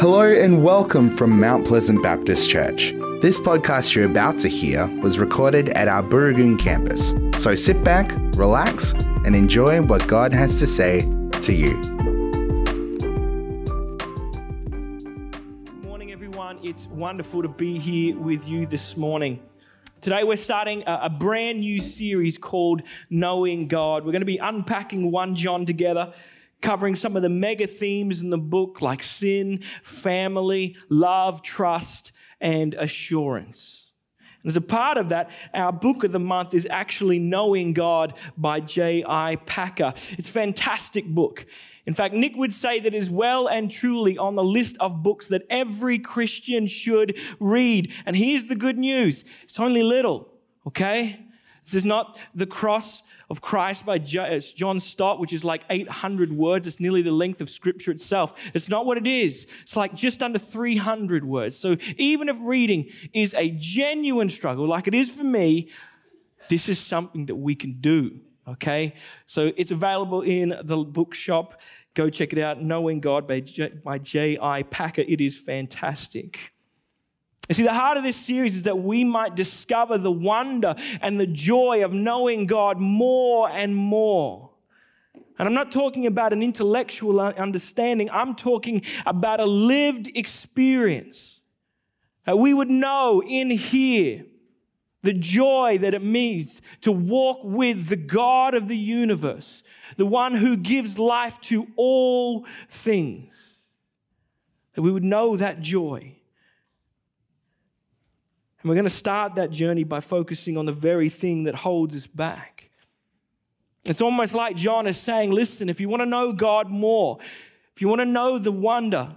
Hello and welcome from Mount Pleasant Baptist Church. This podcast you're about to hear was recorded at our Burragoon campus. So sit back, relax, and enjoy what God has to say to you. Good morning, everyone. It's wonderful to be here with you this morning. Today, we're starting a, brand new series called Knowing God. We're going to be unpacking 1 John together, covering some of the mega themes in the book like sin, family, love, trust, and assurance. And as a part of that, our book of the month is actually Knowing God by J.I. Packer. It's a fantastic book. In fact, Nick would say that it is well and truly on the list of books that every Christian should read. And here's the good news it's only little, okay? This is not the cross of Christ by uh, John Stott, which is like 800 words. It's nearly the length of Scripture itself. It's not what it is. It's like just under 300 words. So even if reading is a genuine struggle, like it is for me, this is something that we can do. Okay, so it's available in the bookshop. Go check it out. Knowing God by J.I. Packer. It is fantastic. You see, the heart of this series is that we might discover the wonder and the joy of knowing God more and more. And I'm not talking about an intellectual understanding, I'm talking about a lived experience. That we would know in here the joy that it means to walk with the God of the universe, the one who gives life to all things. That we would know that joy. And we're going to start that journey by focusing on the very thing that holds us back. It's almost like John is saying, listen, if you want to know God more, if you want to know the wonder,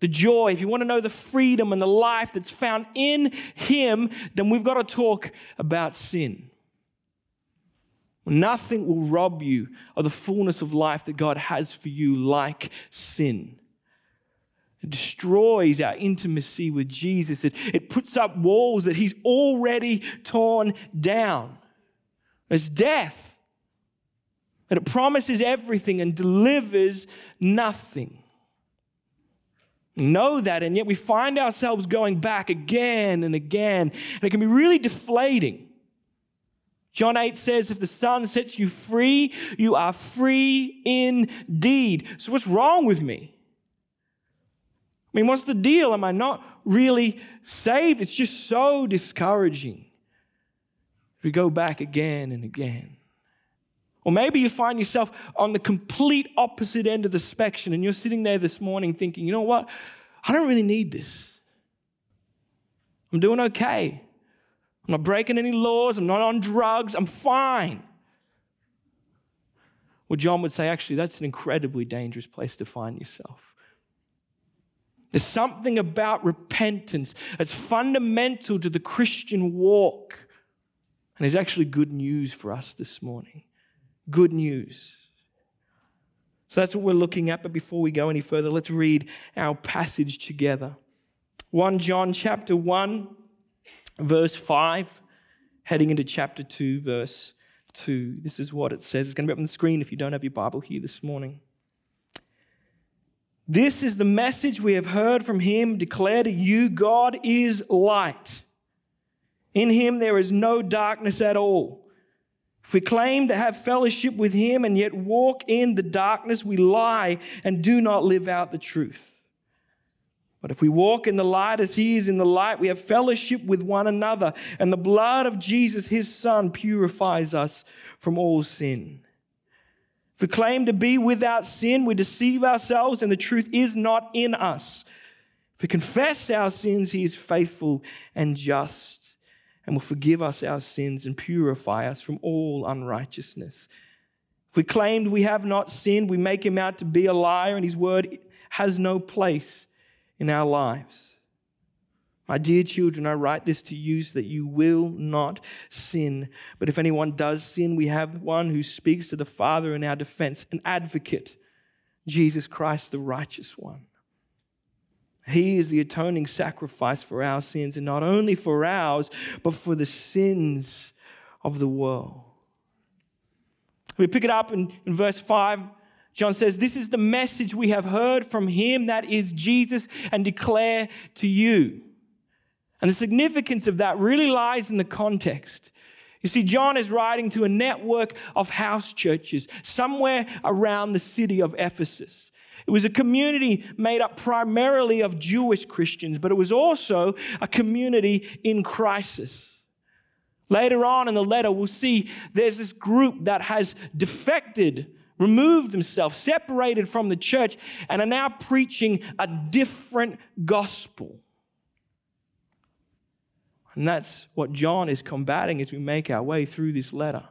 the joy, if you want to know the freedom and the life that's found in Him, then we've got to talk about sin. Nothing will rob you of the fullness of life that God has for you like sin. It destroys our intimacy with Jesus. It, it puts up walls that He's already torn down. It's death. And it promises everything and delivers nothing know that, and yet we find ourselves going back again and again, and it can be really deflating. John 8 says, If the Son sets you free, you are free indeed. So, what's wrong with me? I mean, what's the deal? Am I not really saved? It's just so discouraging. We go back again and again. Or maybe you find yourself on the complete opposite end of the spectrum and you're sitting there this morning thinking, you know what? I don't really need this. I'm doing okay. I'm not breaking any laws. I'm not on drugs. I'm fine. Well, John would say, actually, that's an incredibly dangerous place to find yourself. There's something about repentance that's fundamental to the Christian walk. And it's actually good news for us this morning good news. So that's what we're looking at. But before we go any further, let's read our passage together. 1 John chapter 1, verse 5, heading into chapter 2, verse 2. This is what it says. It's going to be up on the screen if you don't have your Bible here this morning. This is the message we have heard from him declare to you God is light. In him there is no darkness at all. If we claim to have fellowship with him and yet walk in the darkness, we lie and do not live out the truth. But if we walk in the light as he is in the light, we have fellowship with one another, and the blood of Jesus, his son, purifies us from all sin. If we claim to be without sin, we deceive ourselves, and the truth is not in us. If we confess our sins, he is faithful and just and will forgive us our sins and purify us from all unrighteousness. If we claimed we have not sinned, we make him out to be a liar, and his word has no place in our lives. My dear children, I write this to you so that you will not sin. But if anyone does sin, we have one who speaks to the Father in our defense, an advocate, Jesus Christ, the righteous one. He is the atoning sacrifice for our sins, and not only for ours, but for the sins of the world. We pick it up in, in verse 5, John says, This is the message we have heard from him, that is Jesus, and declare to you. And the significance of that really lies in the context. You see, John is writing to a network of house churches somewhere around the city of Ephesus. It was a community made up primarily of Jewish Christians, but it was also a community in crisis. Later on in the letter, we'll see there's this group that has defected removed themselves, separated from the church, and are now preaching a different gospel. And that's what John is combating as we make our way through this letter.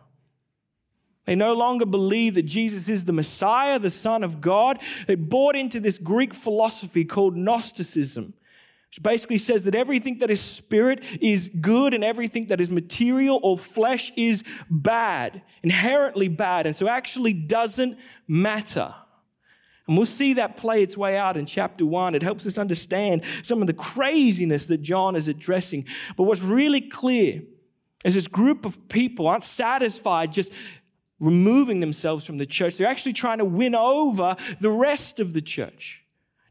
They no longer believe that Jesus is the Messiah, the Son of God. They bought into this Greek philosophy called Gnosticism, which basically says that everything that is spirit is good and everything that is material or flesh is bad, inherently bad, and so actually doesn't matter. And we'll see that play its way out in chapter one. It helps us understand some of the craziness that John is addressing. But what's really clear is this group of people aren't satisfied just removing themselves from the church. They're actually trying to win over the rest of the church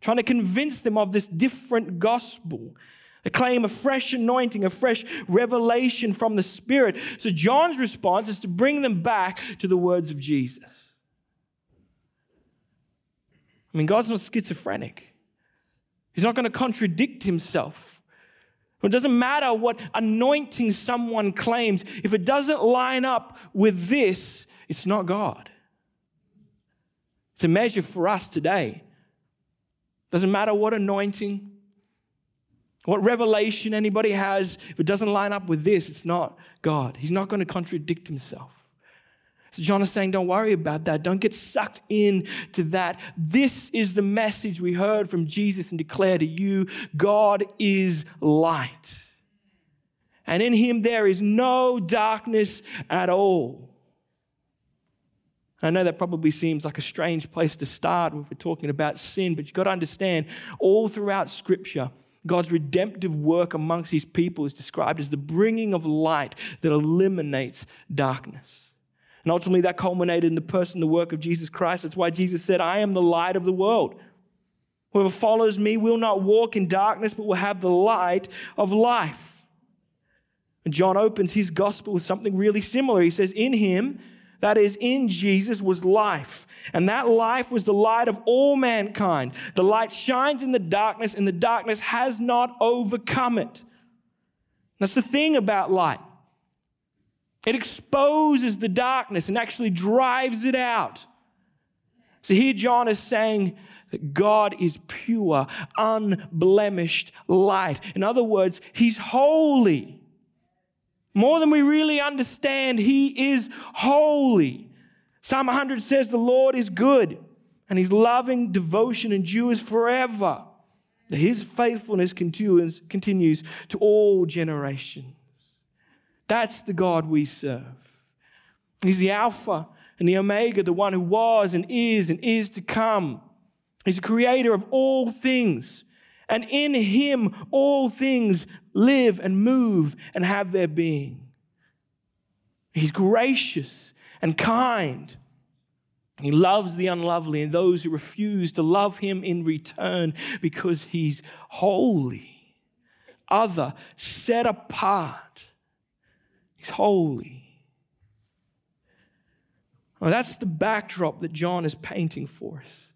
trying to convince them of this different gospel. They claim a fresh anointing, a fresh revelation from the Spirit. So John's response is to bring them back to the words of Jesus. I mean, God's not schizophrenic. He's not going to contradict himself. It doesn't matter what anointing someone claims. If it doesn't line up with this, it's not God. It's a measure for us today. Doesn't matter what anointing, what revelation anybody has, if it doesn't line up with this, it's not God. He's not going to contradict himself. So John is saying, don't worry about that. Don't get sucked in to that. This is the message we heard from Jesus and declare to you God is light. And in him there is no darkness at all. I know that probably seems like a strange place to start if we're talking about sin, but you've got to understand all throughout Scripture, God's redemptive work amongst his people is described as the bringing of light that eliminates darkness. And ultimately, that culminated in the person, the work of Jesus Christ. That's why Jesus said, I am the light of the world. Whoever follows me will not walk in darkness, but will have the light of life. And John opens his gospel with something really similar. He says, In him, that is, in Jesus was life. And that life was the light of all mankind. The light shines in the darkness, and the darkness has not overcome it. That's the thing about light. It exposes the darkness and actually drives it out. So here John is saying that God is pure, unblemished light. In other words, he's holy. More than we really understand, He is holy. Psalm 100 says, The Lord is good, and His loving devotion endures forever. His faithfulness continues, continues to all generations. That's the God we serve. He's the Alpha and the Omega, the one who was and is and is to come. He's the creator of all things. And in him, all things live and move and have their being. He's gracious and kind. He loves the unlovely and those who refuse to love him in return because he's holy, other, set apart. He's holy. Well, that's the backdrop that John is painting for us.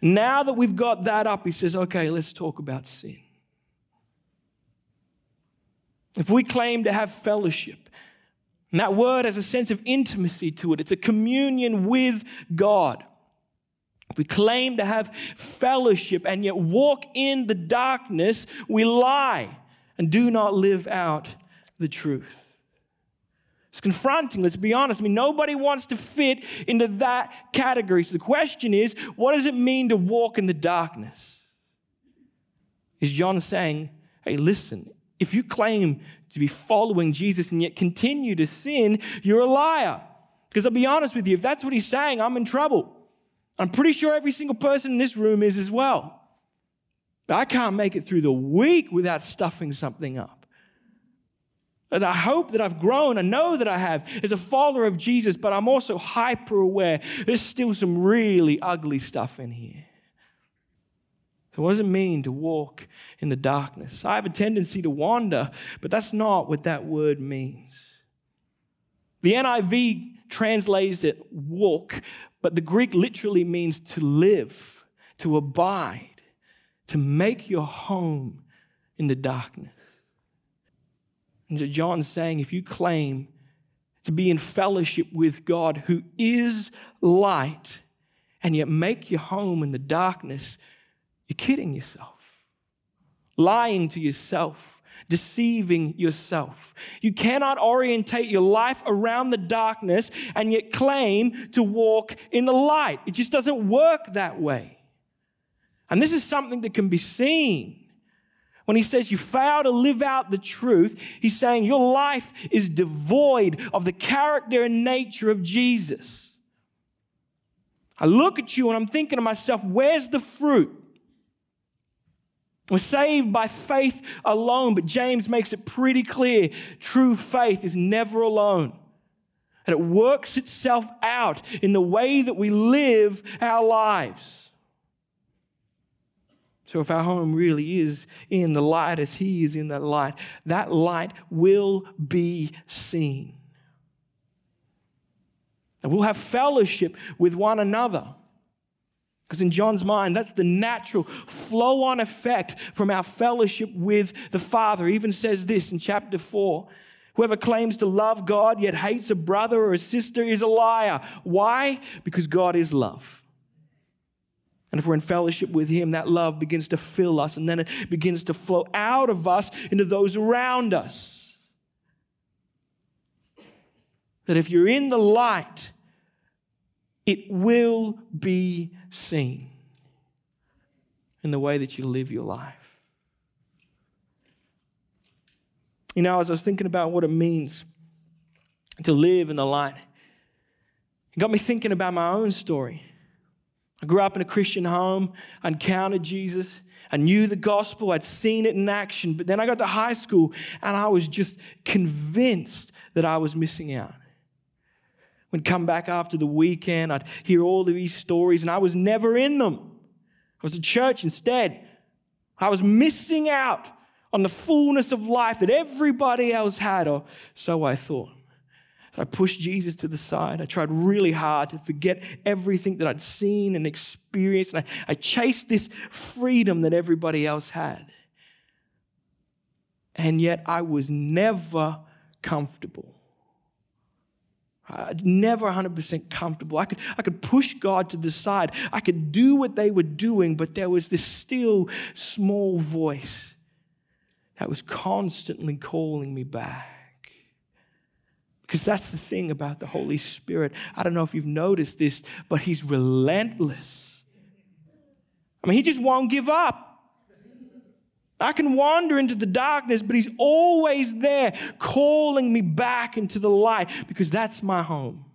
Now that we've got that up, he says, okay, let's talk about sin. If we claim to have fellowship, and that word has a sense of intimacy to it, it's a communion with God. If we claim to have fellowship and yet walk in the darkness, we lie and do not live out the truth. It's confronting, let's be honest. I mean, nobody wants to fit into that category. So the question is what does it mean to walk in the darkness? Is John saying, hey, listen, if you claim to be following Jesus and yet continue to sin, you're a liar. Because I'll be honest with you, if that's what he's saying, I'm in trouble. I'm pretty sure every single person in this room is as well. But I can't make it through the week without stuffing something up. I hope that I've grown. I know that I have as a follower of Jesus, but I'm also hyper aware there's still some really ugly stuff in here. So, what does it mean to walk in the darkness? I have a tendency to wander, but that's not what that word means. The NIV translates it walk, but the Greek literally means to live, to abide, to make your home in the darkness. And so John's saying if you claim to be in fellowship with God who is light, and yet make your home in the darkness, you're kidding yourself, lying to yourself, deceiving yourself. You cannot orientate your life around the darkness and yet claim to walk in the light. It just doesn't work that way. And this is something that can be seen when he says you fail to live out the truth, he's saying your life is devoid of the character and nature of Jesus. I look at you and I'm thinking to myself, where's the fruit? We're saved by faith alone, but James makes it pretty clear true faith is never alone. And it works itself out in the way that we live our lives. So, if our home really is in the light as He is in that light, that light will be seen. And we'll have fellowship with one another. Because in John's mind, that's the natural flow on effect from our fellowship with the Father. He even says this in chapter 4 Whoever claims to love God yet hates a brother or a sister is a liar. Why? Because God is love. And if we're in fellowship with Him, that love begins to fill us and then it begins to flow out of us into those around us. That if you're in the light, it will be seen in the way that you live your life. You know, as I was thinking about what it means to live in the light, it got me thinking about my own story. I grew up in a Christian home. I encountered Jesus. I knew the gospel. I'd seen it in action. But then I got to high school and I was just convinced that I was missing out. When come back after the weekend, I'd hear all of these stories and I was never in them. I was at church instead. I was missing out on the fullness of life that everybody else had, or so I thought. I pushed Jesus to the side. I tried really hard to forget everything that I'd seen and experienced. And I, I chased this freedom that everybody else had. And yet I was never comfortable. I never 100% comfortable. I could, I could push God to the side. I could do what they were doing, but there was this still small voice that was constantly calling me back. Because that's the thing about the Holy Spirit. I don't know if you've noticed this, but He's relentless. I mean, He just won't give up. I can wander into the darkness, but He's always there calling me back into the light because that's my home.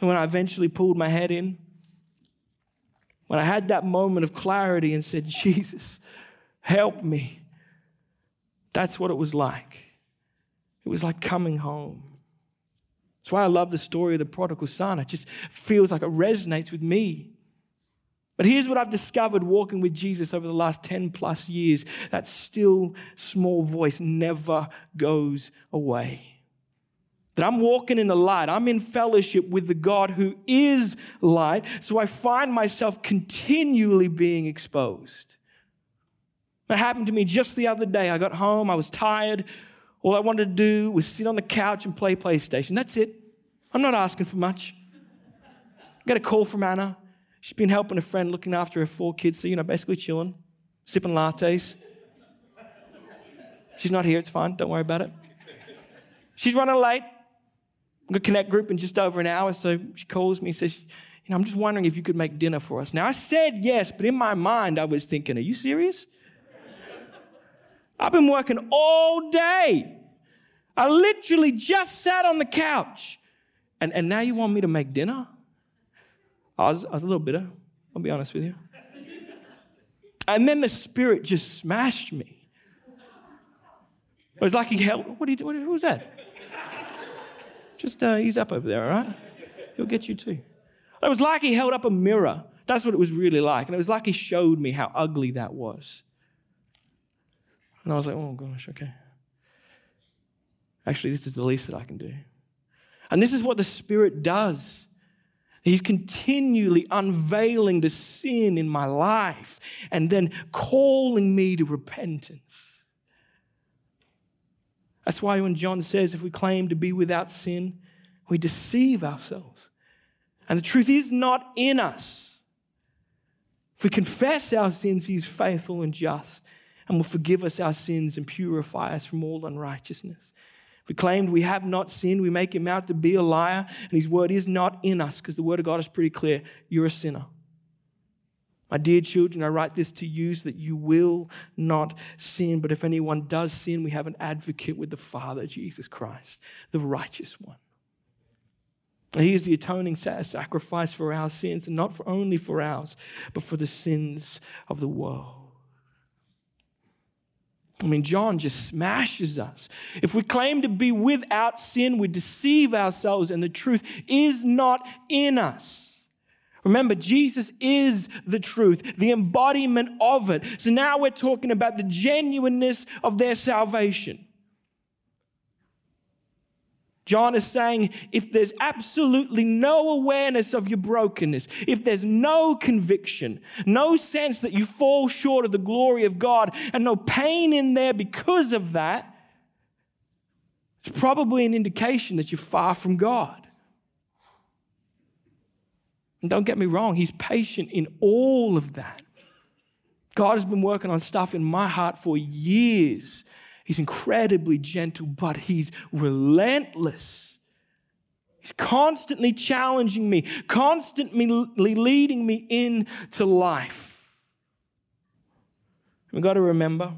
And when I eventually pulled my head in, when I had that moment of clarity and said, Jesus, help me, that's what it was like. It was like coming home. That's why I love the story of the prodigal son. It just feels like it resonates with me. But here's what I've discovered walking with Jesus over the last 10 plus years that still small voice never goes away. That I'm walking in the light, I'm in fellowship with the God who is light, so I find myself continually being exposed. That happened to me just the other day. I got home, I was tired, all I wanted to do was sit on the couch and play PlayStation. That's it. I'm not asking for much. I got a call from Anna. She's been helping a friend looking after her four kids, so, you know, basically chilling, sipping lattes. She's not here, it's fine, don't worry about it. She's running late. I'm going to connect group in just over an hour, so she calls me and says, You know, I'm just wondering if you could make dinner for us. Now, I said yes, but in my mind, I was thinking, Are you serious? I've been working all day. I literally just sat on the couch. And, and now you want me to make dinner? I was, I was a little bitter, I'll be honest with you. And then the Spirit just smashed me. It was like he held, what, you, what who was that? Just uh, ease up over there, all right? He'll get you too. It was like he held up a mirror. That's what it was really like. And it was like he showed me how ugly that was. And I was like, oh gosh, okay. Actually, this is the least that I can do. And this is what the Spirit does. He's continually unveiling the sin in my life and then calling me to repentance. That's why when John says, if we claim to be without sin, we deceive ourselves. And the truth is not in us. If we confess our sins, He's faithful and just and will forgive us our sins and purify us from all unrighteousness. We claimed we have not sinned, we make him out to be a liar, and his word is not in us, because the word of God is pretty clear. You're a sinner. My dear children, I write this to you so that you will not sin. But if anyone does sin, we have an advocate with the Father, Jesus Christ, the righteous one. He is the atoning sacrifice for our sins, and not for only for ours, but for the sins of the world. I mean, John just smashes us. If we claim to be without sin, we deceive ourselves and the truth is not in us. Remember, Jesus is the truth, the embodiment of it. So now we're talking about the genuineness of their salvation. John is saying if there's absolutely no awareness of your brokenness, if there's no conviction, no sense that you fall short of the glory of God, and no pain in there because of that, it's probably an indication that you're far from God. And don't get me wrong, He's patient in all of that. God has been working on stuff in my heart for years He's incredibly gentle, but he's relentless. He's constantly challenging me, constantly leading me into life. We've got to remember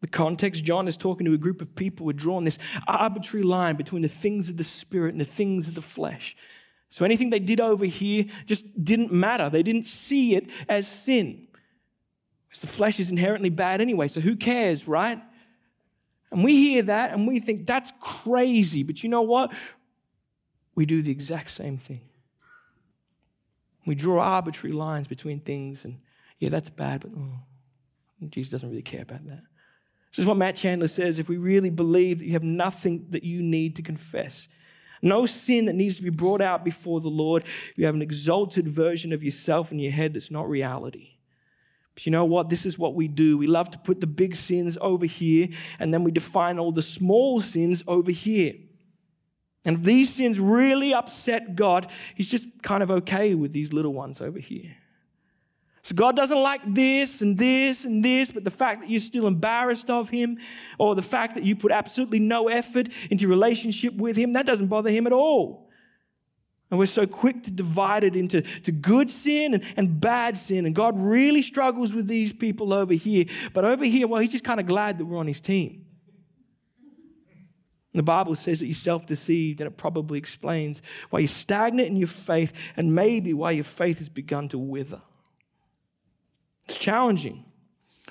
the context. John is talking to a group of people who are drawn this arbitrary line between the things of the spirit and the things of the flesh. So anything they did over here just didn't matter. They didn't see it as sin. Because the flesh is inherently bad anyway, so who cares, right? And we hear that and we think that's crazy. But you know what? We do the exact same thing. We draw arbitrary lines between things, and yeah, that's bad, but oh, Jesus doesn't really care about that. This is what Matt Chandler says if we really believe that you have nothing that you need to confess, no sin that needs to be brought out before the Lord, you have an exalted version of yourself in your head that's not reality. You know what? This is what we do. We love to put the big sins over here, and then we define all the small sins over here. And these sins really upset God, He's just kind of okay with these little ones over here. So God doesn't like this and this and this, but the fact that you're still embarrassed of Him, or the fact that you put absolutely no effort into relationship with Him, that doesn't bother Him at all. And we're so quick to divide it into to good sin and, and bad sin. And God really struggles with these people over here. But over here, well, He's just kind of glad that we're on His team. The Bible says that you're self deceived, and it probably explains why you're stagnant in your faith and maybe why your faith has begun to wither. It's challenging.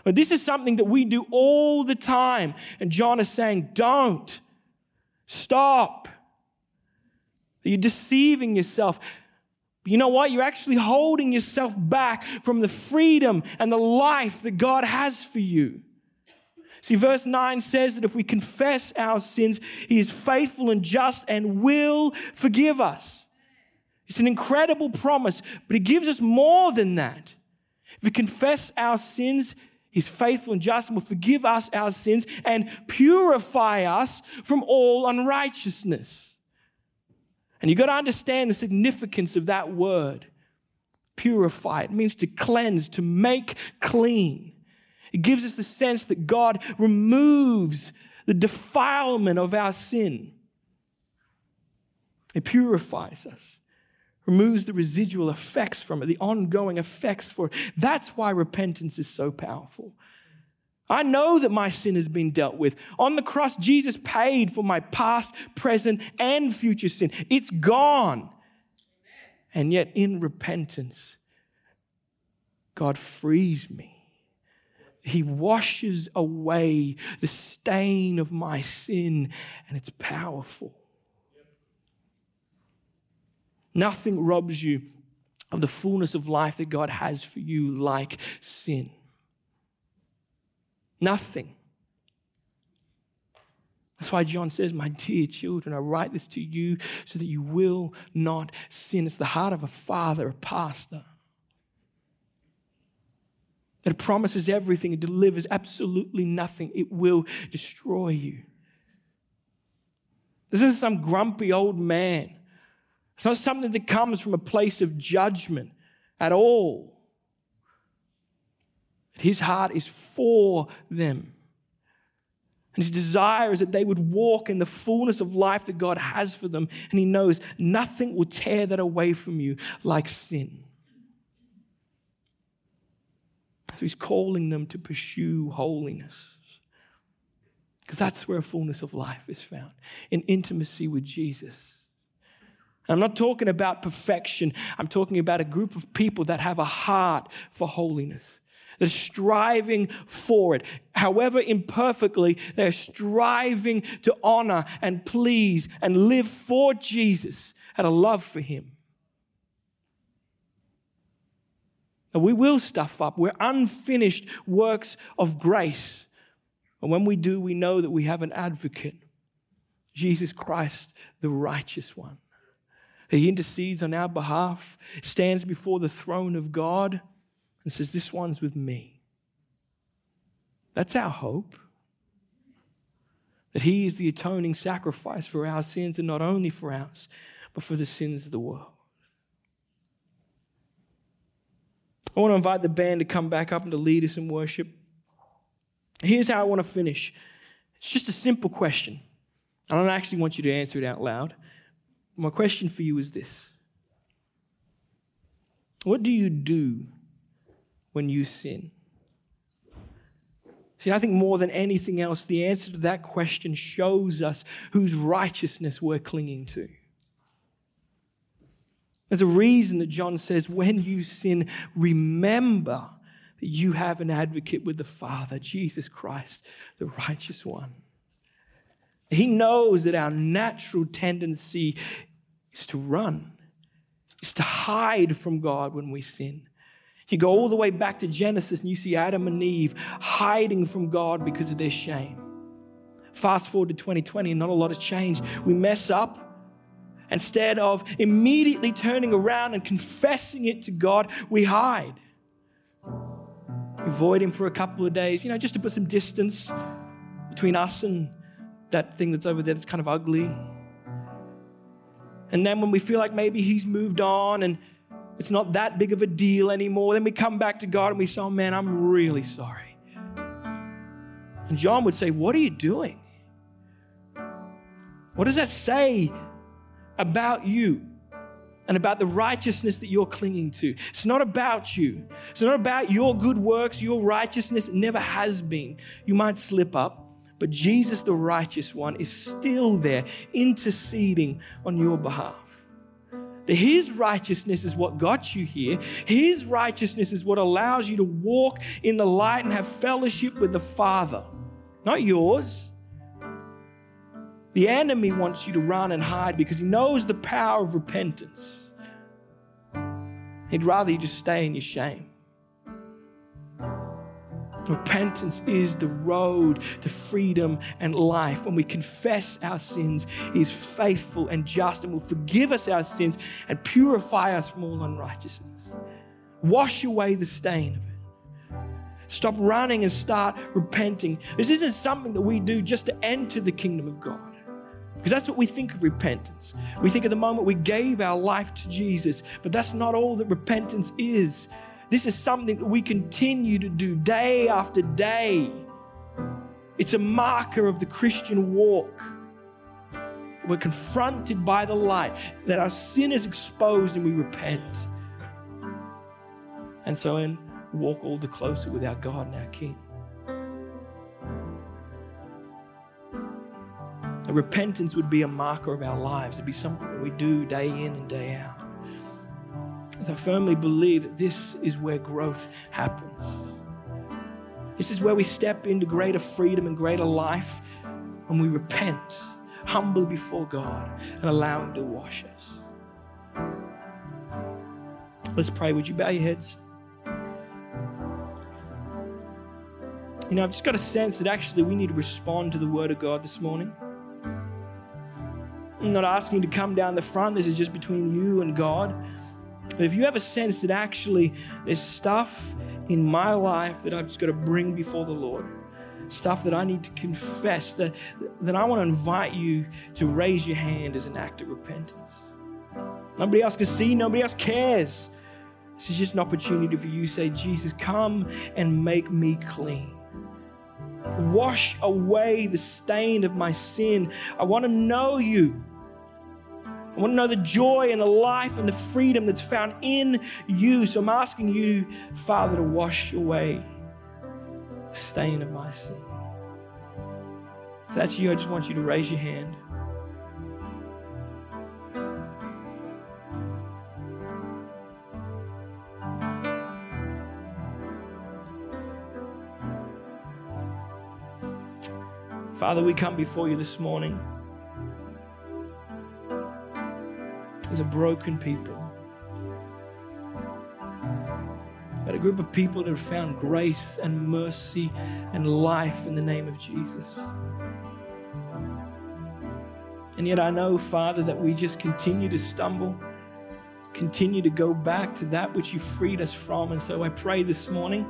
But this is something that we do all the time. And John is saying, don't stop. You're deceiving yourself. You know what? You're actually holding yourself back from the freedom and the life that God has for you. See, verse 9 says that if we confess our sins, He is faithful and just and will forgive us. It's an incredible promise, but He gives us more than that. If we confess our sins, He's faithful and just and will forgive us our sins and purify us from all unrighteousness. And you've got to understand the significance of that word. Purify. It means to cleanse, to make clean. It gives us the sense that God removes the defilement of our sin. It purifies us, removes the residual effects from it, the ongoing effects for it. That's why repentance is so powerful. I know that my sin has been dealt with. On the cross, Jesus paid for my past, present, and future sin. It's gone. And yet, in repentance, God frees me. He washes away the stain of my sin, and it's powerful. Nothing robs you of the fullness of life that God has for you like sin. Nothing. That's why John says, My dear children, I write this to you so that you will not sin. It's the heart of a father, a pastor. That it promises everything, it delivers absolutely nothing. It will destroy you. This isn't some grumpy old man it's not something that comes from a place of judgment at all. His heart is for them. And his desire is that they would walk in the fullness of life that God has for them. And he knows nothing will tear that away from you like sin. So he's calling them to pursue holiness. Because that's where fullness of life is found in intimacy with Jesus. I'm not talking about perfection. I'm talking about a group of people that have a heart for holiness. They're striving for it. However imperfectly, they're striving to honor and please and live for Jesus out of love for Him. Now, we will stuff up. We're unfinished works of grace. And when we do, we know that we have an advocate Jesus Christ, the righteous one. He intercedes on our behalf, stands before the throne of God, and says, This one's with me. That's our hope. That He is the atoning sacrifice for our sins, and not only for ours, but for the sins of the world. I want to invite the band to come back up and to lead us in worship. Here's how I want to finish it's just a simple question. I don't actually want you to answer it out loud. My question for you is this What do you do when you sin? See, I think more than anything else, the answer to that question shows us whose righteousness we're clinging to. There's a reason that John says, when you sin, remember that you have an advocate with the Father, Jesus Christ, the righteous one. He knows that our natural tendency is to run, is to hide from God when we sin. You go all the way back to Genesis and you see Adam and Eve hiding from God because of their shame. Fast forward to 2020 and not a lot has changed. We mess up. Instead of immediately turning around and confessing it to God, we hide. We avoid Him for a couple of days, you know, just to put some distance between us and that thing that's over there that's kind of ugly. And then when we feel like maybe he's moved on and it's not that big of a deal anymore, then we come back to God and we say, Oh man, I'm really sorry. And John would say, What are you doing? What does that say about you and about the righteousness that you're clinging to? It's not about you. It's not about your good works, your righteousness. It never has been. You might slip up. But Jesus, the righteous one, is still there interceding on your behalf. His righteousness is what got you here. His righteousness is what allows you to walk in the light and have fellowship with the Father, not yours. The enemy wants you to run and hide because he knows the power of repentance. He'd rather you just stay in your shame. Repentance is the road to freedom and life. When we confess our sins, He is faithful and just and will forgive us our sins and purify us from all unrighteousness. Wash away the stain of it. Stop running and start repenting. This isn't something that we do just to enter the kingdom of God. Because that's what we think of repentance. We think of the moment we gave our life to Jesus, but that's not all that repentance is. This is something that we continue to do day after day. It's a marker of the Christian walk. We're confronted by the light, that our sin is exposed and we repent. And so then walk all the closer with our God and our King. A repentance would be a marker of our lives. It'd be something that we do day in and day out. I firmly believe that this is where growth happens. This is where we step into greater freedom and greater life when we repent humbly before God and allow Him to wash us. Let's pray. Would you bow your heads? You know, I've just got a sense that actually we need to respond to the Word of God this morning. I'm not asking you to come down the front. This is just between you and God. But if you have a sense that actually there's stuff in my life that I've just got to bring before the Lord, stuff that I need to confess, that, that I want to invite you to raise your hand as an act of repentance. Nobody else can see, nobody else cares. This is just an opportunity for you to say, Jesus, come and make me clean. Wash away the stain of my sin. I want to know you. I want to know the joy and the life and the freedom that's found in you. So I'm asking you, Father, to wash away the stain of my sin. If that's you, I just want you to raise your hand. Father, we come before you this morning a broken people. But a group of people that have found grace and mercy and life in the name of Jesus. And yet I know, Father, that we just continue to stumble, continue to go back to that which you freed us from. And so I pray this morning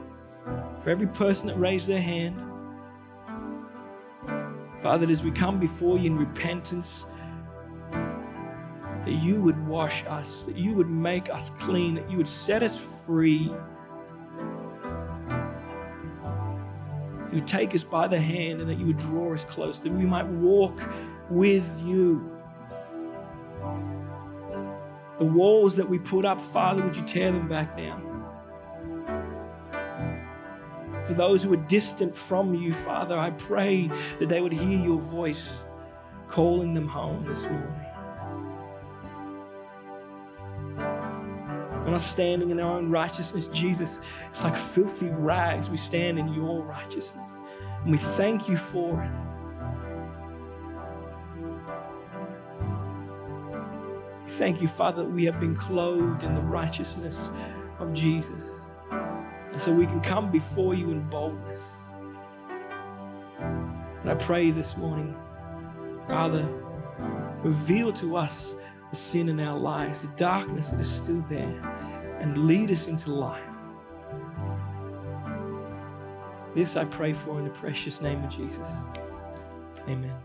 for every person that raised their hand Father, as we come before you in repentance, that you would wash us, that you would make us clean, that you would set us free. You would take us by the hand and that you would draw us close, that we might walk with you. The walls that we put up, Father, would you tear them back down? For those who are distant from you, Father, I pray that they would hear your voice calling them home this morning. We're not standing in our own righteousness, Jesus. It's like filthy rags. We stand in your righteousness. And we thank you for it. Thank you, Father, that we have been clothed in the righteousness of Jesus. And so we can come before you in boldness. And I pray this morning, Father, reveal to us the sin in our lives, the darkness that is still there, and lead us into life. This I pray for in the precious name of Jesus. Amen.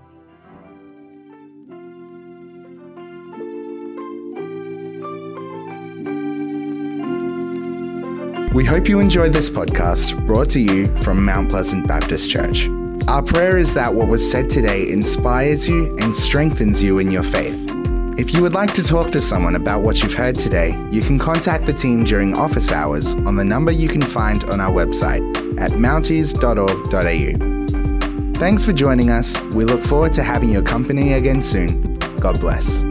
We hope you enjoyed this podcast brought to you from Mount Pleasant Baptist Church. Our prayer is that what was said today inspires you and strengthens you in your faith. If you would like to talk to someone about what you've heard today, you can contact the team during office hours on the number you can find on our website at mounties.org.au. Thanks for joining us. We look forward to having your company again soon. God bless.